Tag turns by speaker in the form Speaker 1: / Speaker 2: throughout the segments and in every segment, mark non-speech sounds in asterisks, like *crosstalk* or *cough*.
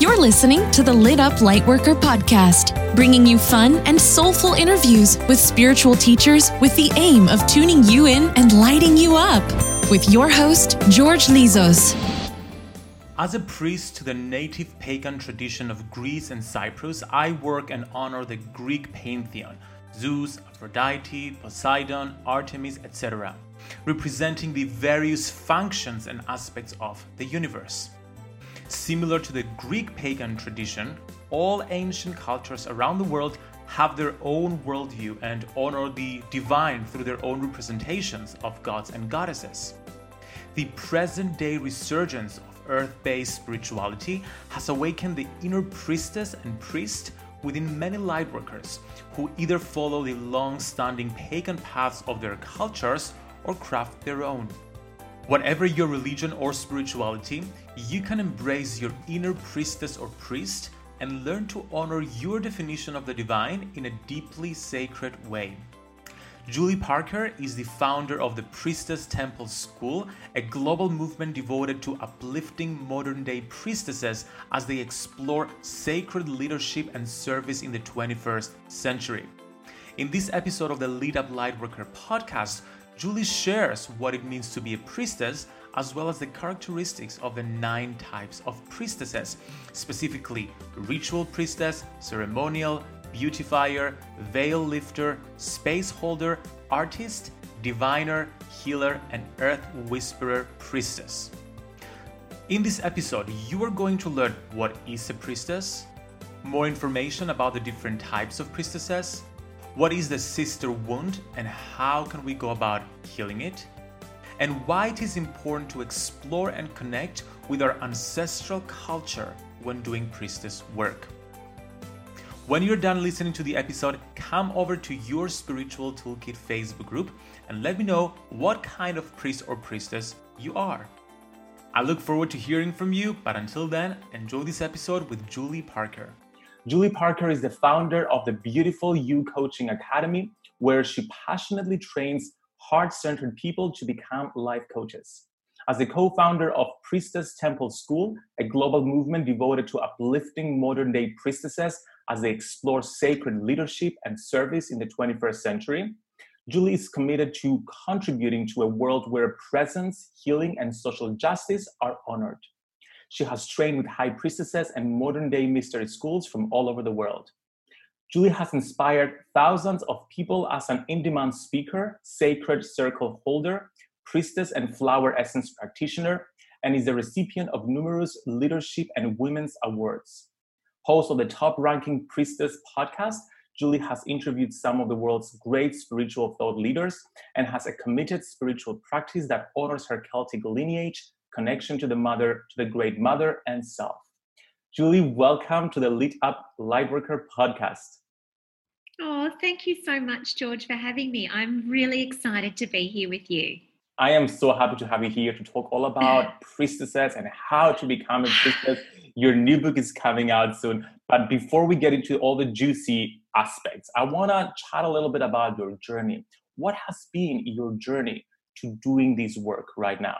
Speaker 1: You're listening to the Lit Up Lightworker podcast, bringing you fun and soulful interviews with spiritual teachers with the aim of tuning you in and lighting you up. With your host, George Lizos.
Speaker 2: As a priest to the native pagan tradition of Greece and Cyprus, I work and honor the Greek pantheon Zeus, Aphrodite, Poseidon, Artemis, etc., representing the various functions and aspects of the universe. Similar to the Greek pagan tradition, all ancient cultures around the world have their own worldview and honor the divine through their own representations of gods and goddesses. The present day resurgence of earth based spirituality has awakened the inner priestess and priest within many lightworkers who either follow the long standing pagan paths of their cultures or craft their own. Whatever your religion or spirituality, you can embrace your inner priestess or priest and learn to honor your definition of the divine in a deeply sacred way. Julie Parker is the founder of the Priestess Temple School, a global movement devoted to uplifting modern day priestesses as they explore sacred leadership and service in the 21st century. In this episode of the Lit Up Lightworker podcast, Julie shares what it means to be a priestess as well as the characteristics of the nine types of priestesses, specifically ritual priestess, ceremonial, beautifier, veil lifter, space holder, artist, diviner, healer, and earth whisperer priestess. In this episode, you are going to learn what is a priestess, more information about the different types of priestesses, what is the sister wound and how can we go about healing it? And why it is important to explore and connect with our ancestral culture when doing priestess work. When you're done listening to the episode, come over to your Spiritual Toolkit Facebook group and let me know what kind of priest or priestess you are. I look forward to hearing from you, but until then, enjoy this episode with Julie Parker. Julie Parker is the founder of the Beautiful You Coaching Academy, where she passionately trains heart centered people to become life coaches. As the co founder of Priestess Temple School, a global movement devoted to uplifting modern day priestesses as they explore sacred leadership and service in the 21st century, Julie is committed to contributing to a world where presence, healing, and social justice are honored. She has trained with high priestesses and modern day mystery schools from all over the world. Julie has inspired thousands of people as an in demand speaker, sacred circle holder, priestess, and flower essence practitioner, and is the recipient of numerous leadership and women's awards. Host of the top ranking Priestess podcast, Julie has interviewed some of the world's great spiritual thought leaders and has a committed spiritual practice that honors her Celtic lineage, connection to the mother, to the great mother, and self. Julie, welcome to the Lit Up Lightworker podcast.
Speaker 3: Oh, thank you so much, George, for having me. I'm really excited to be here with you.
Speaker 2: I am so happy to have you here to talk all about *laughs* priestesses and how to become a priestess. Your new book is coming out soon. But before we get into all the juicy aspects, I want to chat a little bit about your journey. What has been your journey to doing this work right now?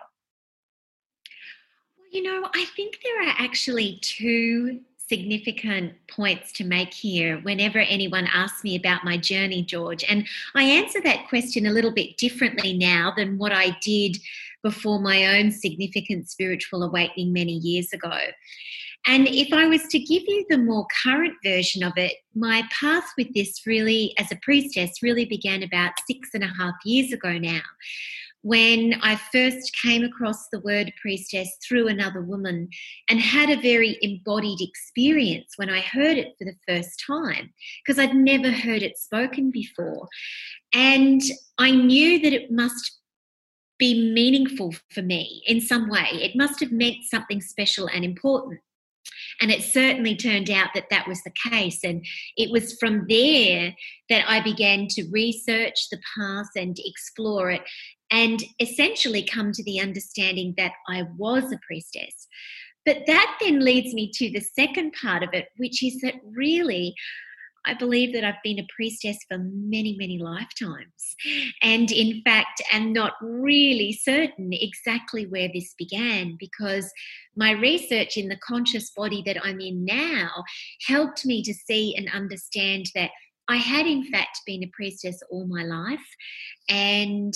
Speaker 3: You know, I think there are actually two significant points to make here whenever anyone asks me about my journey, George. And I answer that question a little bit differently now than what I did before my own significant spiritual awakening many years ago. And if I was to give you the more current version of it, my path with this really, as a priestess, really began about six and a half years ago now when I first came across the word priestess through another woman and had a very embodied experience when I heard it for the first time, because I'd never heard it spoken before. And I knew that it must be meaningful for me in some way. It must have meant something special and important. And it certainly turned out that that was the case. And it was from there that I began to research the path and explore it and essentially come to the understanding that I was a priestess. But that then leads me to the second part of it, which is that really I believe that I've been a priestess for many, many lifetimes. And in fact, am not really certain exactly where this began because my research in the conscious body that I'm in now helped me to see and understand that I had, in fact, been a priestess all my life and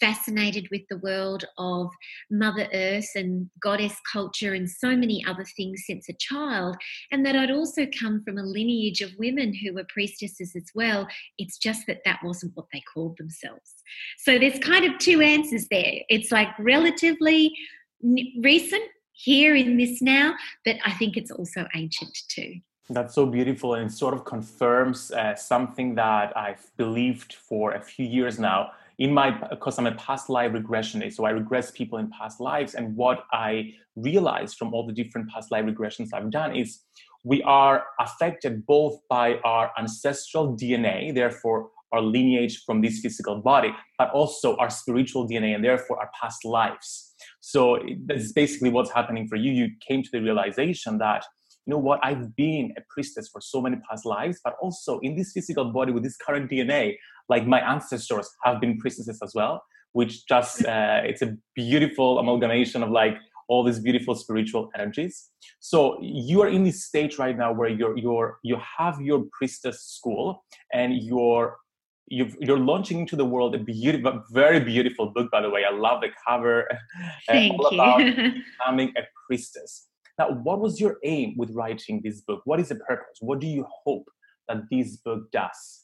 Speaker 3: fascinated with the world of Mother Earth and goddess culture and so many other things since a child. And that I'd also come from a lineage of women who were priestesses as well. It's just that that wasn't what they called themselves. So there's kind of two answers there. It's like relatively recent here in this now, but I think it's also ancient too.
Speaker 2: That's so beautiful and sort of confirms uh, something that I've believed for a few years now. In my, because I'm a past life regressionist, so I regress people in past lives. And what I realized from all the different past life regressions I've done is we are affected both by our ancestral DNA, therefore our lineage from this physical body, but also our spiritual DNA and therefore our past lives. So that's basically what's happening for you. You came to the realization that you know what, I've been a priestess for so many past lives, but also in this physical body with this current DNA, like my ancestors have been priestesses as well, which just, uh, it's a beautiful amalgamation of like all these beautiful spiritual energies. So you are in this stage right now where you're, you're, you have your priestess school and you're you are launching into the world a beautiful, very beautiful book, by the way. I love the cover. *laughs*
Speaker 3: Thank
Speaker 2: all
Speaker 3: you.
Speaker 2: about *laughs* becoming a priestess. Now, what was your aim with writing this book? What is the purpose? What do you hope that this book does?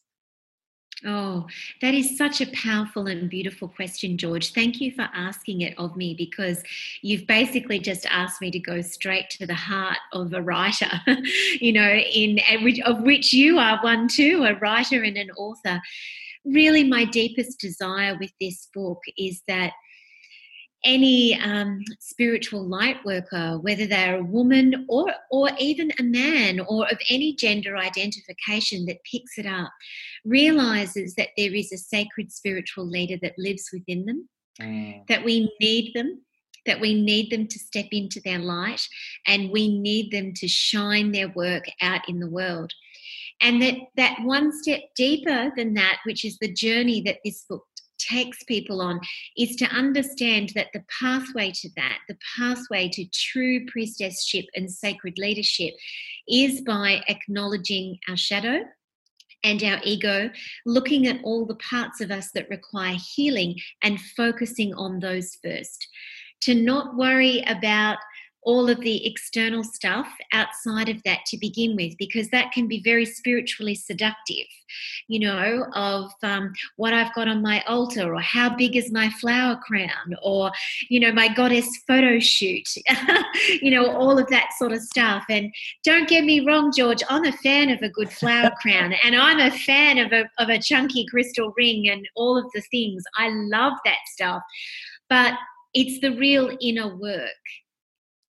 Speaker 3: Oh, that is such a powerful and beautiful question, George. Thank you for asking it of me because you've basically just asked me to go straight to the heart of a writer, *laughs* you know, in of which you are one too, a writer and an author. Really, my deepest desire with this book is that any um, spiritual light worker, whether they're a woman or, or even a man or of any gender identification that picks it up, realizes that there is a sacred spiritual leader that lives within them, mm. that we need them. That we need them to step into their light and we need them to shine their work out in the world. And that, that one step deeper than that, which is the journey that this book takes people on is to understand that the pathway to that, the pathway to true priestessship and sacred leadership, is by acknowledging our shadow and our ego, looking at all the parts of us that require healing and focusing on those first. To not worry about all of the external stuff outside of that to begin with, because that can be very spiritually seductive, you know, of um, what I've got on my altar, or how big is my flower crown, or, you know, my goddess photo shoot, *laughs* you know, all of that sort of stuff. And don't get me wrong, George, I'm a fan of a good flower *laughs* crown, and I'm a fan of a, of a chunky crystal ring and all of the things. I love that stuff. But it's the real inner work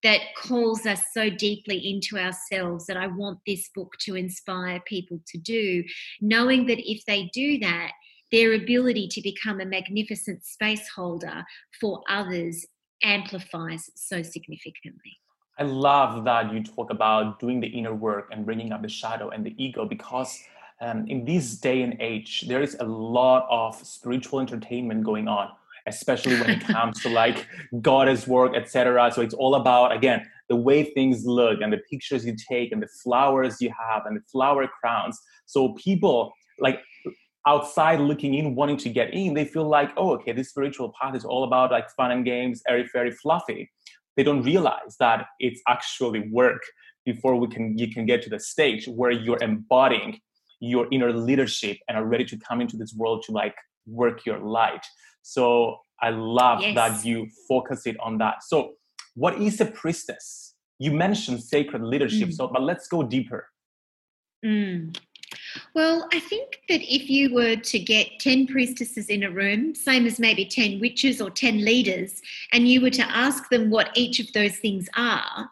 Speaker 3: that calls us so deeply into ourselves that I want this book to inspire people to do, knowing that if they do that, their ability to become a magnificent space holder for others amplifies so significantly.
Speaker 2: I love that you talk about doing the inner work and bringing up the shadow and the ego because um, in this day and age, there is a lot of spiritual entertainment going on especially when it comes to like goddess work, etc. So it's all about again the way things look and the pictures you take and the flowers you have and the flower crowns. So people like outside looking in, wanting to get in, they feel like, oh, okay, this spiritual path is all about like fun and games, airy fairy, fluffy. They don't realize that it's actually work before we can you can get to the stage where you're embodying your inner leadership and are ready to come into this world to like work your light. So I love yes. that you focus it on that. So, what is a priestess? You mentioned sacred leadership, mm. so but let's go deeper.
Speaker 3: Mm. Well, I think that if you were to get 10 priestesses in a room, same as maybe 10 witches or 10 leaders, and you were to ask them what each of those things are,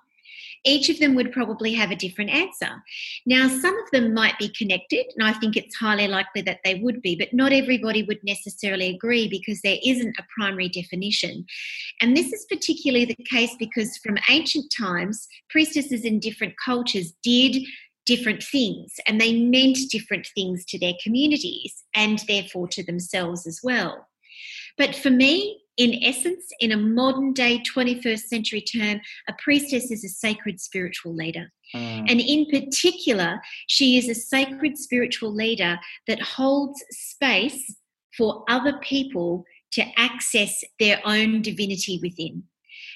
Speaker 3: each of them would probably have a different answer. Now, some of them might be connected, and I think it's highly likely that they would be, but not everybody would necessarily agree because there isn't a primary definition. And this is particularly the case because from ancient times, priestesses in different cultures did different things and they meant different things to their communities and therefore to themselves as well. But for me, in essence, in a modern day 21st century term, a priestess is a sacred spiritual leader. Mm. And in particular, she is a sacred spiritual leader that holds space for other people to access their own divinity within.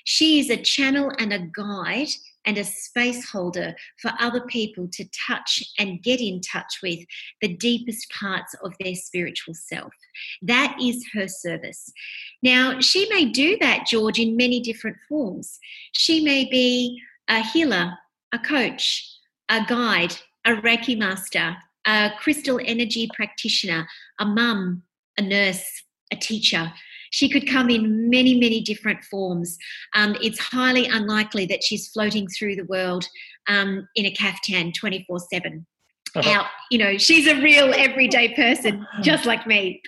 Speaker 3: She is a channel and a guide and a space holder for other people to touch and get in touch with the deepest parts of their spiritual self. That is her service. Now, she may do that, George, in many different forms. She may be a healer, a coach, a guide, a Reiki master, a crystal energy practitioner, a mum, a nurse, a teacher. She could come in many, many different forms. Um, it's highly unlikely that she's floating through the world um, in a caftan 24 7. Out, you know, she's a real everyday person, *laughs* just like me.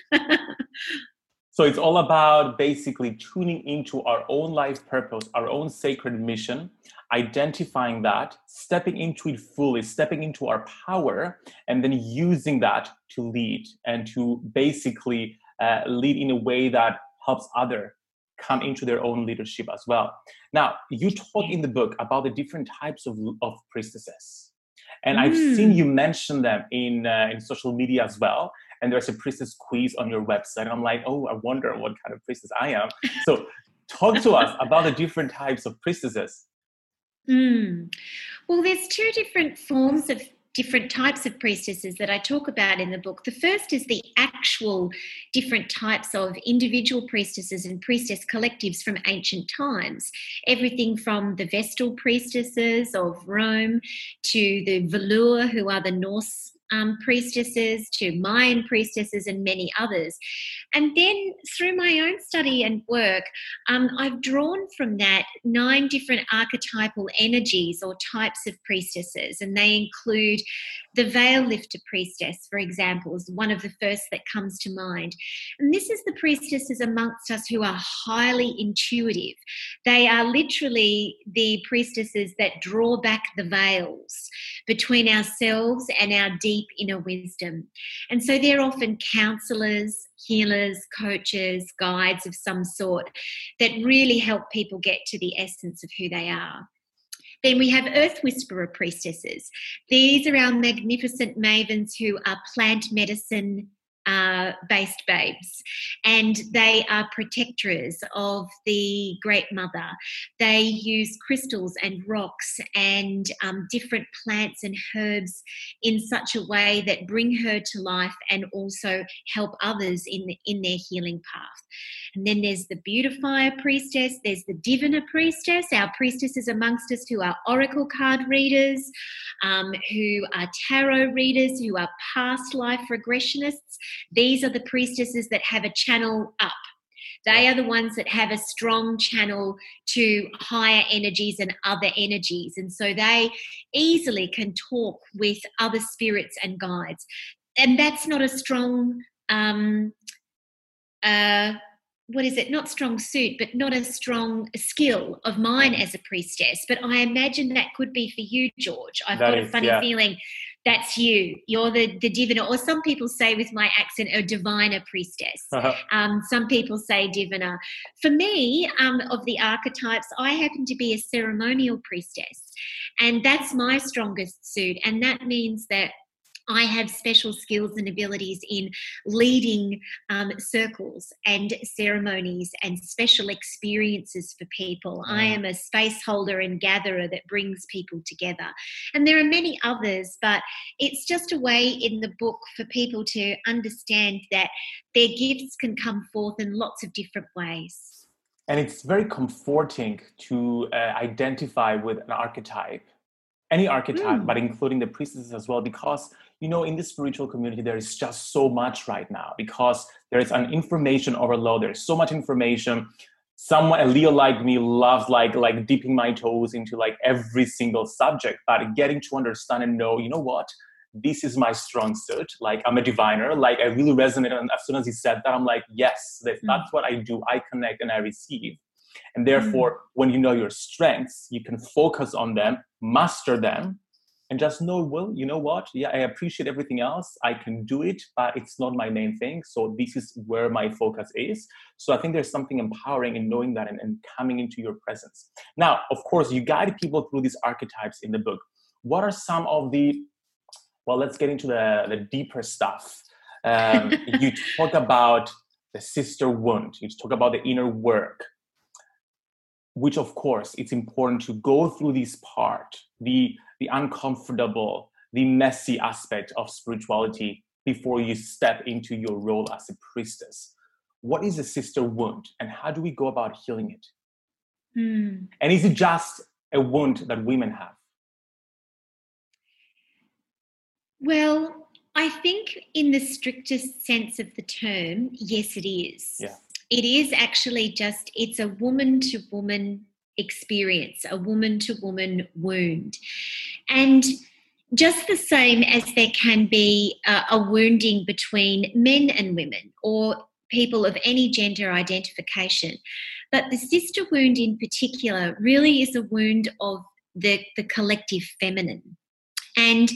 Speaker 2: so it's all about basically tuning into our own life purpose, our own sacred mission, identifying that, stepping into it fully, stepping into our power, and then using that to lead and to basically uh, lead in a way that helps other come into their own leadership as well. Now, you talk in the book about the different types of, of priestesses. And mm. I've seen mm. you mention them in, uh, in social media as well. And there's a priestess quiz on your website. I'm like, oh, I wonder what kind of priestess I am. So, talk to us about the different types of priestesses. *laughs*
Speaker 3: Mm. Well, there's two different forms of different types of priestesses that I talk about in the book. The first is the actual different types of individual priestesses and priestess collectives from ancient times. Everything from the Vestal priestesses of Rome to the Volur, who are the Norse um, priestesses to Mayan priestesses and many others. And then through my own study and work, um, I've drawn from that nine different archetypal energies or types of priestesses, and they include the veil lifter priestess, for example, is one of the first that comes to mind. And this is the priestesses amongst us who are highly intuitive. They are literally the priestesses that draw back the veils between ourselves and our deep inner wisdom. And so they're often counselors, healers, coaches, guides of some sort that really help people get to the essence of who they are. Then we have earth whisperer priestesses. These are our magnificent mavens who are plant medicine uh, based babes, and they are protectors of the Great Mother. They use crystals and rocks and um, different plants and herbs in such a way that bring her to life and also help others in the, in their healing path. And then there's the beautifier priestess, there's the diviner priestess, our priestesses amongst us who are oracle card readers, um, who are tarot readers, who are past life regressionists. These are the priestesses that have a channel up. They are the ones that have a strong channel to higher energies and other energies. And so they easily can talk with other spirits and guides. And that's not a strong um, uh, what is it? Not strong suit but not a strong skill of mine as a priestess. But i imagine that could be for you george. I've that got is, a funny yeah. feeling that's you. You're the the diviner or some people say with my accent a diviner priestess. Uh-huh. um, some people say diviner. For me um, of the archetypes i happen to be a ceremonial priestess and that's my strongest suit. And that means that I have special skills and abilities in leading um, circles and ceremonies and special experiences for people. I am a space holder and gatherer that brings people together. And there are many others, but it's just a way in the book for people to understand that their gifts can come forth in lots of different ways.
Speaker 2: And it's very comforting to uh, identify with an archetype any archetype, mm. but including the priestesses as well, because you know, in the spiritual community, there is just so much right now because there is an information overload. There's so much information. Someone, a Leo like me, loves like like dipping my toes into like every single subject, but getting to understand and know, you know what, this is my strong suit. Like I'm a diviner. Like I really resonate. And as soon as he said that, I'm like, yes, that, mm. that's what I do. I connect and I receive. And therefore, mm. when you know your strengths, you can focus on them, master them, and just know, well, you know what? Yeah, I appreciate everything else. I can do it, but it's not my main thing. So this is where my focus is. So I think there's something empowering in knowing that and, and coming into your presence. Now, of course, you guide people through these archetypes in the book. What are some of the well, let's get into the, the deeper stuff. Um, *laughs* you talk about the sister wound, you talk about the inner work, which of course it's important to go through this part, the, the uncomfortable, the messy aspect of spirituality before you step into your role as a priestess. What is a sister wound and how do we go about healing it? Mm. And is it just a wound that women have?
Speaker 3: Well, I think in the strictest sense of the term, yes, it is.
Speaker 2: Yeah.
Speaker 3: It is actually just, it's a woman to woman experience, a woman to woman wound. And just the same as there can be a, wounding between men and women or people of any gender identification. But the sister wound in particular really is a wound of the, the collective feminine. And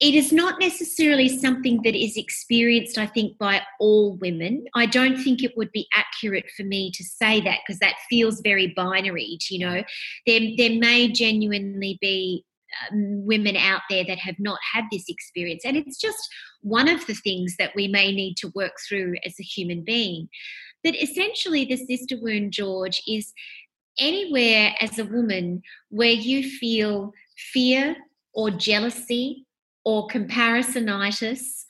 Speaker 3: it is not necessarily something that is experienced, I think, by all women. I don't think it would be accurate for me to say that because that feels very binary. You know, there there may genuinely be um, women out there that have not had this experience, and it's just one of the things that we may need to work through as a human being. But essentially, the sister wound, George, is anywhere as a woman where you feel fear or jealousy or comparisonitis,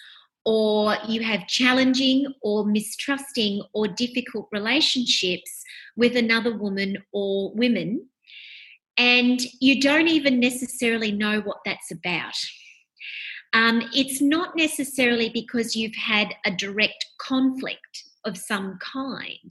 Speaker 3: or you have challenging or mistrusting or difficult relationships with another woman or women, and you don't even necessarily know what that's about. Um, it's not necessarily because you've had a direct conflict of some kind.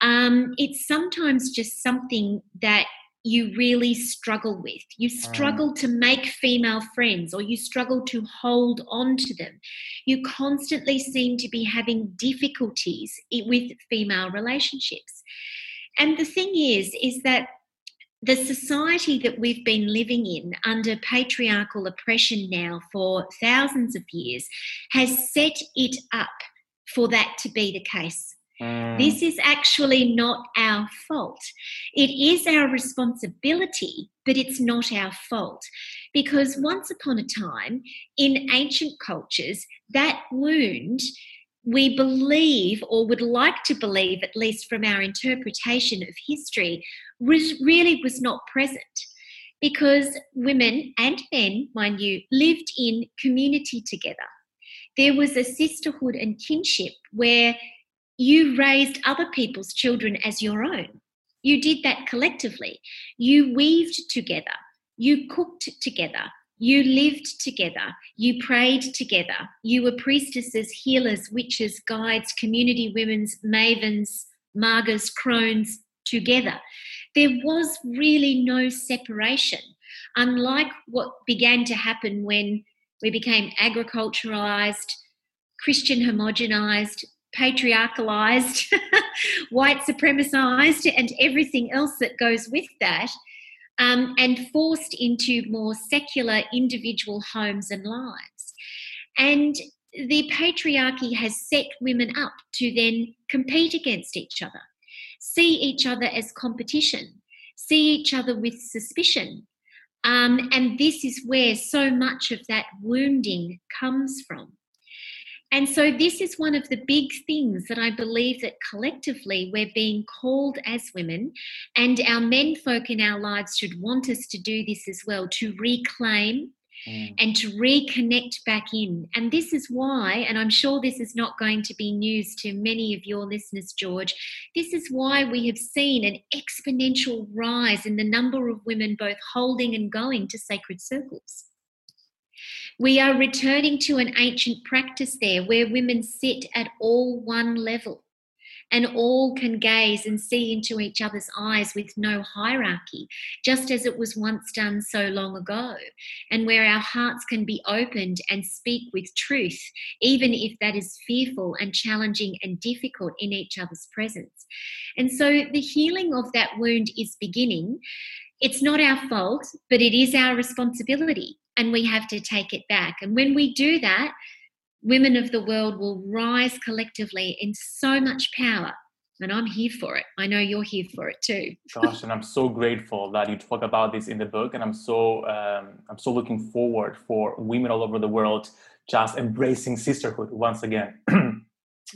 Speaker 3: Um, it's sometimes just something that you really struggle with. You mm. struggle to make female friends or you struggle to hold on to them. You constantly seem to be having difficulties with female relationships. And the thing is, is that the society that we've been living in under patriarchal oppression now for thousands of years has set it up for that to be the case Mm. This is actually not our fault. It is our responsibility, but it's not our fault. Because once upon a time, in ancient cultures, that wound we believe or would like to believe at least from our interpretation of history was, really was not present because women and men mind you lived in community together there was a sisterhood and kinship where you raised other people's children as your own. You did that collectively. You weaved together. You cooked together. You lived together. You prayed together. You were priestesses, healers, witches, guides, community women's, mavens, magas, crones together. There was really no separation, unlike what began to happen when we became agriculturalized, Christian homogenized, patriarchalized, *laughs* white supremacized, and everything else that goes with that, um, and forced into more secular individual homes and lives. And the patriarchy has set women up to then compete against each other, see each other as competition, see each other with suspicion. Um, and this is where so much of that wounding comes from. And so, this is one of the big things that I believe that collectively we're being called as women, and our men folk in our lives should want us to do this as well to reclaim mm. and to reconnect back in. And this is why, and I'm sure this is not going to be news to many of your listeners, George, this is why we have seen an exponential rise in the number of women both holding and going to sacred circles We are returning to an ancient practice there where women sit at all one level and all can gaze and see into each other's eyes with no hierarchy, just as it was once done so long ago, and where our hearts can be opened and speak with truth, even if that is fearful and challenging and difficult in each other's presence. And so the healing of that wound is beginning. It's not our fault, but it is our responsibility, and we have to take it back. And when we do that, women of the world will rise collectively in so much power. And I'm here for it. I know you're here for it too. *laughs*
Speaker 2: Gosh, and I'm so grateful that you talk about this in the book, and I'm so um, I'm so looking forward for women all over the world just embracing sisterhood once again. *clears throat*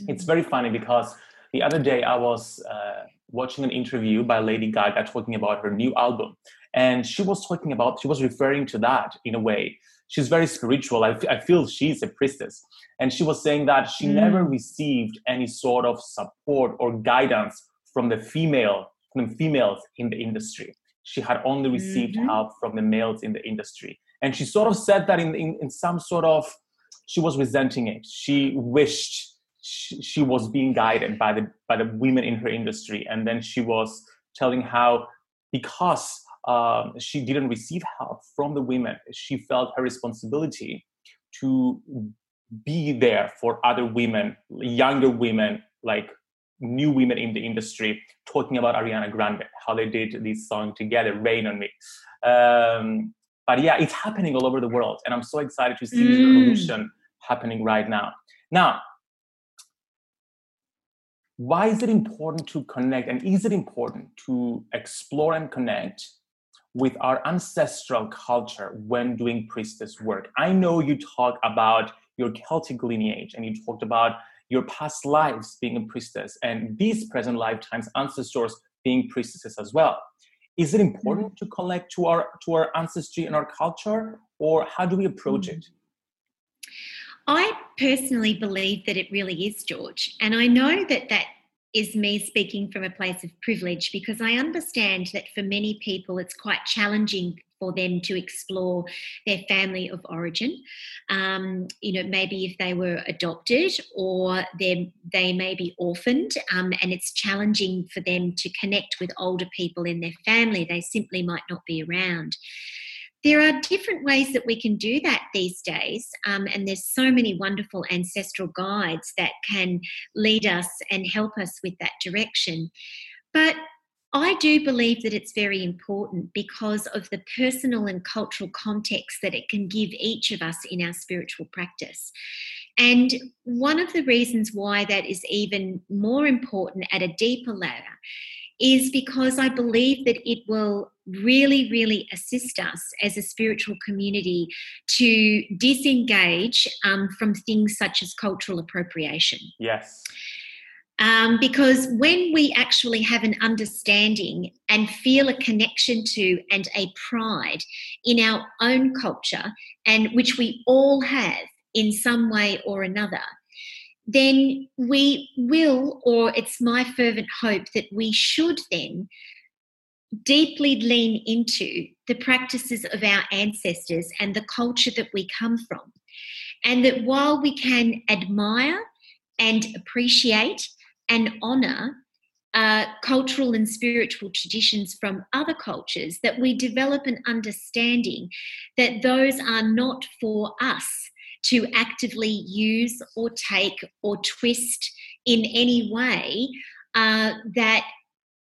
Speaker 2: it's very funny because the other day I was uh, watching an interview by Lady Gaga talking about her new album, and she was talking about she was referring to that in a way she's very spiritual. I, I feel she's a priestess. And she was saying that she mm. never received any sort of support or guidance from the female, from the females in the industry. She had only received mm-hmm. help from the males in the industry. And she sort of said that in, in, in some sort of, she was resenting it. She wished she, she was being guided by the, by the women in her industry. And then she was telling how because um, she didn't receive help from the women. She felt her responsibility to be there for other women, younger women, like new women in the industry, talking about Ariana Grande, how they did this song together, Rain on Me. Um, but yeah, it's happening all over the world. And I'm so excited to see mm. this revolution happening right now. Now, why is it important to connect and is it important to explore and connect with our ancestral culture when doing priestess work. I know you talk about your Celtic lineage and you talked about your past lives being a priestess and these present lifetimes ancestors being priestesses as well. Is it important mm-hmm. to connect to our to our ancestry and our culture, or how do we approach it?
Speaker 3: I personally believe that it really is, George. And I know that that is me speaking from a place of privilege because I understand that for many people it's quite challenging for them to explore their family of origin. Um, you know, maybe if they were adopted or they may be orphaned, um, and it's challenging for them to connect with older people in their family. They simply might not be around there are different ways that we can do that these days, um, and there's so many wonderful ancestral guides that can lead us and help us with that direction. But I do believe that it's very important because of the personal and cultural context that it can give each of us in our spiritual practice. And one of the reasons why that is even more important at a deeper level is because I believe that it will really, really assist us as a spiritual community to disengage um, from things such as cultural appropriation.
Speaker 2: Yes.
Speaker 3: Um, because when we actually have an understanding and feel a connection to and a pride in our own culture, and which we all have in some way or another, then we will, or it's my fervent hope that we should then deeply lean into the practices of our ancestors and the culture that we come from. And that while we can admire and appreciate and honour uh, cultural and spiritual traditions from other cultures, that we develop an understanding that those are not for us to actively use or take or twist in any way uh, that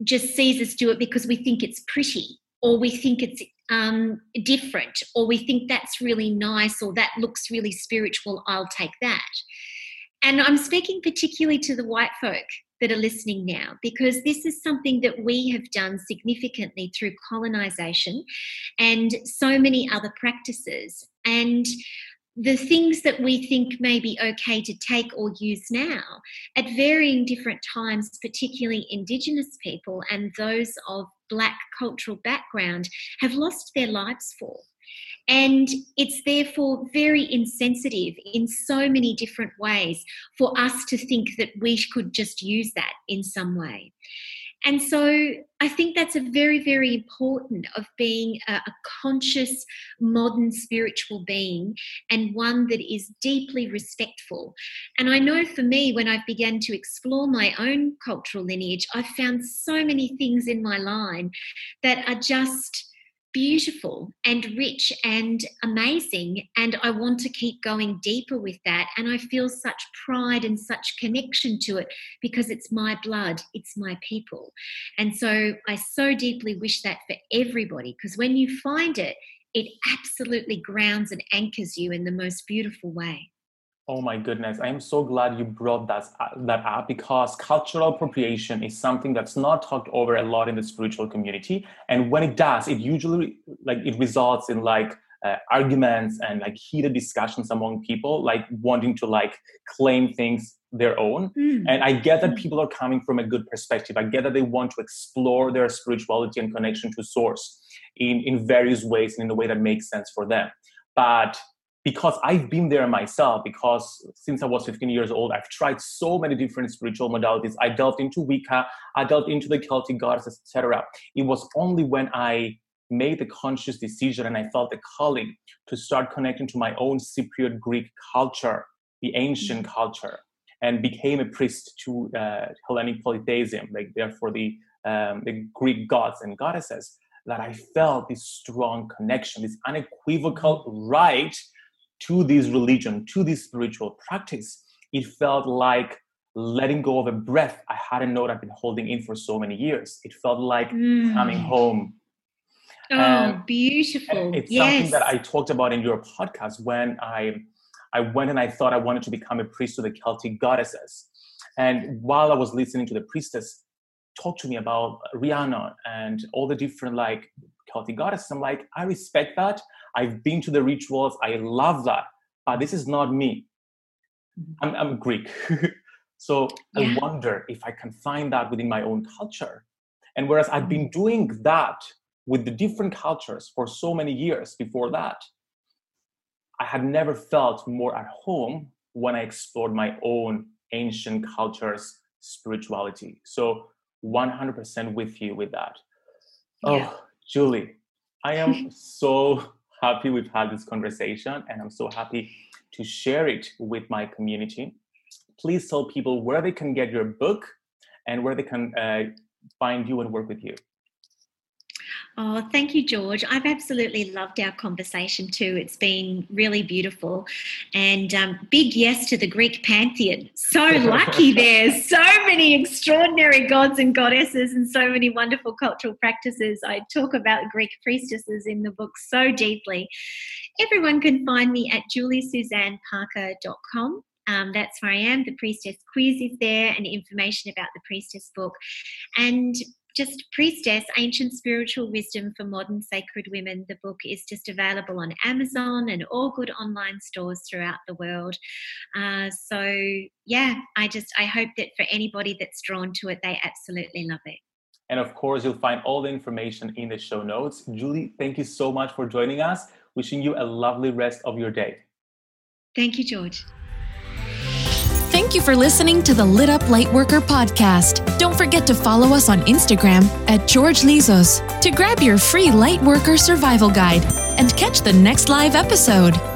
Speaker 3: just sees us do it because we think it's pretty or we think it's um, different or we think that's really nice or that looks really spiritual, I'll take that. And I'm speaking particularly to the white folk that are listening now because this is something that we have done significantly through colonization and so many other practices. And the things that we think may be okay to take or use now at varying different times, particularly Indigenous people and those of Black cultural background, have lost their lives for. And it's therefore very insensitive in so many different ways for us to think that we could just use that in some way. And so I think that's a very, very important of being a, a, conscious, modern spiritual being and one that is deeply respectful. And I know for me, when I've begun to explore my own cultural lineage, I've found so many things in my line that are just beautiful and rich and amazing. And I want to keep going deeper with that. And I feel such pride and such connection to it because it's my blood, it's my people. And so I so deeply wish that for everybody because when you find it, it absolutely grounds and anchors you in the most beautiful way.
Speaker 2: Oh my goodness, I am so glad you brought that, that up because cultural appropriation is something that's not talked over a lot in the spiritual community. And when it does, it usually like it results in like uh, arguments and like heated discussions among people, like wanting to like claim things their own. Mm. And I get that mm. people are coming from a good perspective. I get that they want to explore their spirituality and connection to source in, in various ways and in a way that makes sense for them. But because I've been there myself, because since I was 15 years old, I've tried so many different spiritual modalities. I delved into Wicca, I delved into the Celtic goddesses, etc. It was only when I made the conscious decision and I felt the calling to start connecting to my own Cypriot Greek culture, the ancient mm-hmm. culture, and became a priest to uh, Hellenic polytheism, like therefore the um, the Greek gods and goddesses, that I felt this strong connection, this unequivocal mm-hmm. right to this religion, to this spiritual practice, it felt like letting go of a breath I hadn't known I've been holding in for so many years. It felt like mm. coming home.
Speaker 3: Oh, and, beautiful.
Speaker 2: It's
Speaker 3: yes.
Speaker 2: something that I talked about in your podcast when I I went and I thought I wanted to become a priest to the Celtic goddesses. And while I was listening to the priestess talk to me about Rhiannon and all the different like Celtic goddesses, I'm like, I respect that. I've been to the rituals. I love that. But this is not me. Mm-hmm. I'm, I'm Greek. *laughs* so yeah. I wonder if I can find that within my own culture. And whereas I've been mm-hmm. doing that with the different cultures for so many years before that, I had never felt more at home when I explored my own ancient culture's spirituality. So 100% with you with that. Yeah. Julie, I am so happy we've had this conversation and I'm so happy to share it with my community. Please tell people where they can get your book and where they can uh, find you and work with you.
Speaker 3: Oh, thank you, George. I've absolutely loved our conversation too. It's been really beautiful. And um, big yes to the Greek pantheon. So *laughs* lucky there. So many extraordinary gods and goddesses and so many wonderful cultural practices. I talk about Greek priestesses in the book so deeply. Everyone can find me at juliesuzanneparker.com. Um, that's where I am. The Priestess Quiz is there and information about the Priestess book. And just Priestess Ancient Spiritual Wisdom for Modern Sacred Women. The book is just available on Amazon and all good online stores throughout the world. Uh, so, yeah, I just I hope that for anybody that's drawn to it, they absolutely love it.
Speaker 2: And of course, you'll find all the information in the show notes. Julie, thank you so much for joining us. Wishing you a lovely rest of your day.
Speaker 3: Thank you, George.
Speaker 1: Thank you for listening to the Lit Up Lightworker podcast. Don't forget to follow us on Instagram at George Lizos to grab your free Lightworker survival guide and catch the next live episode.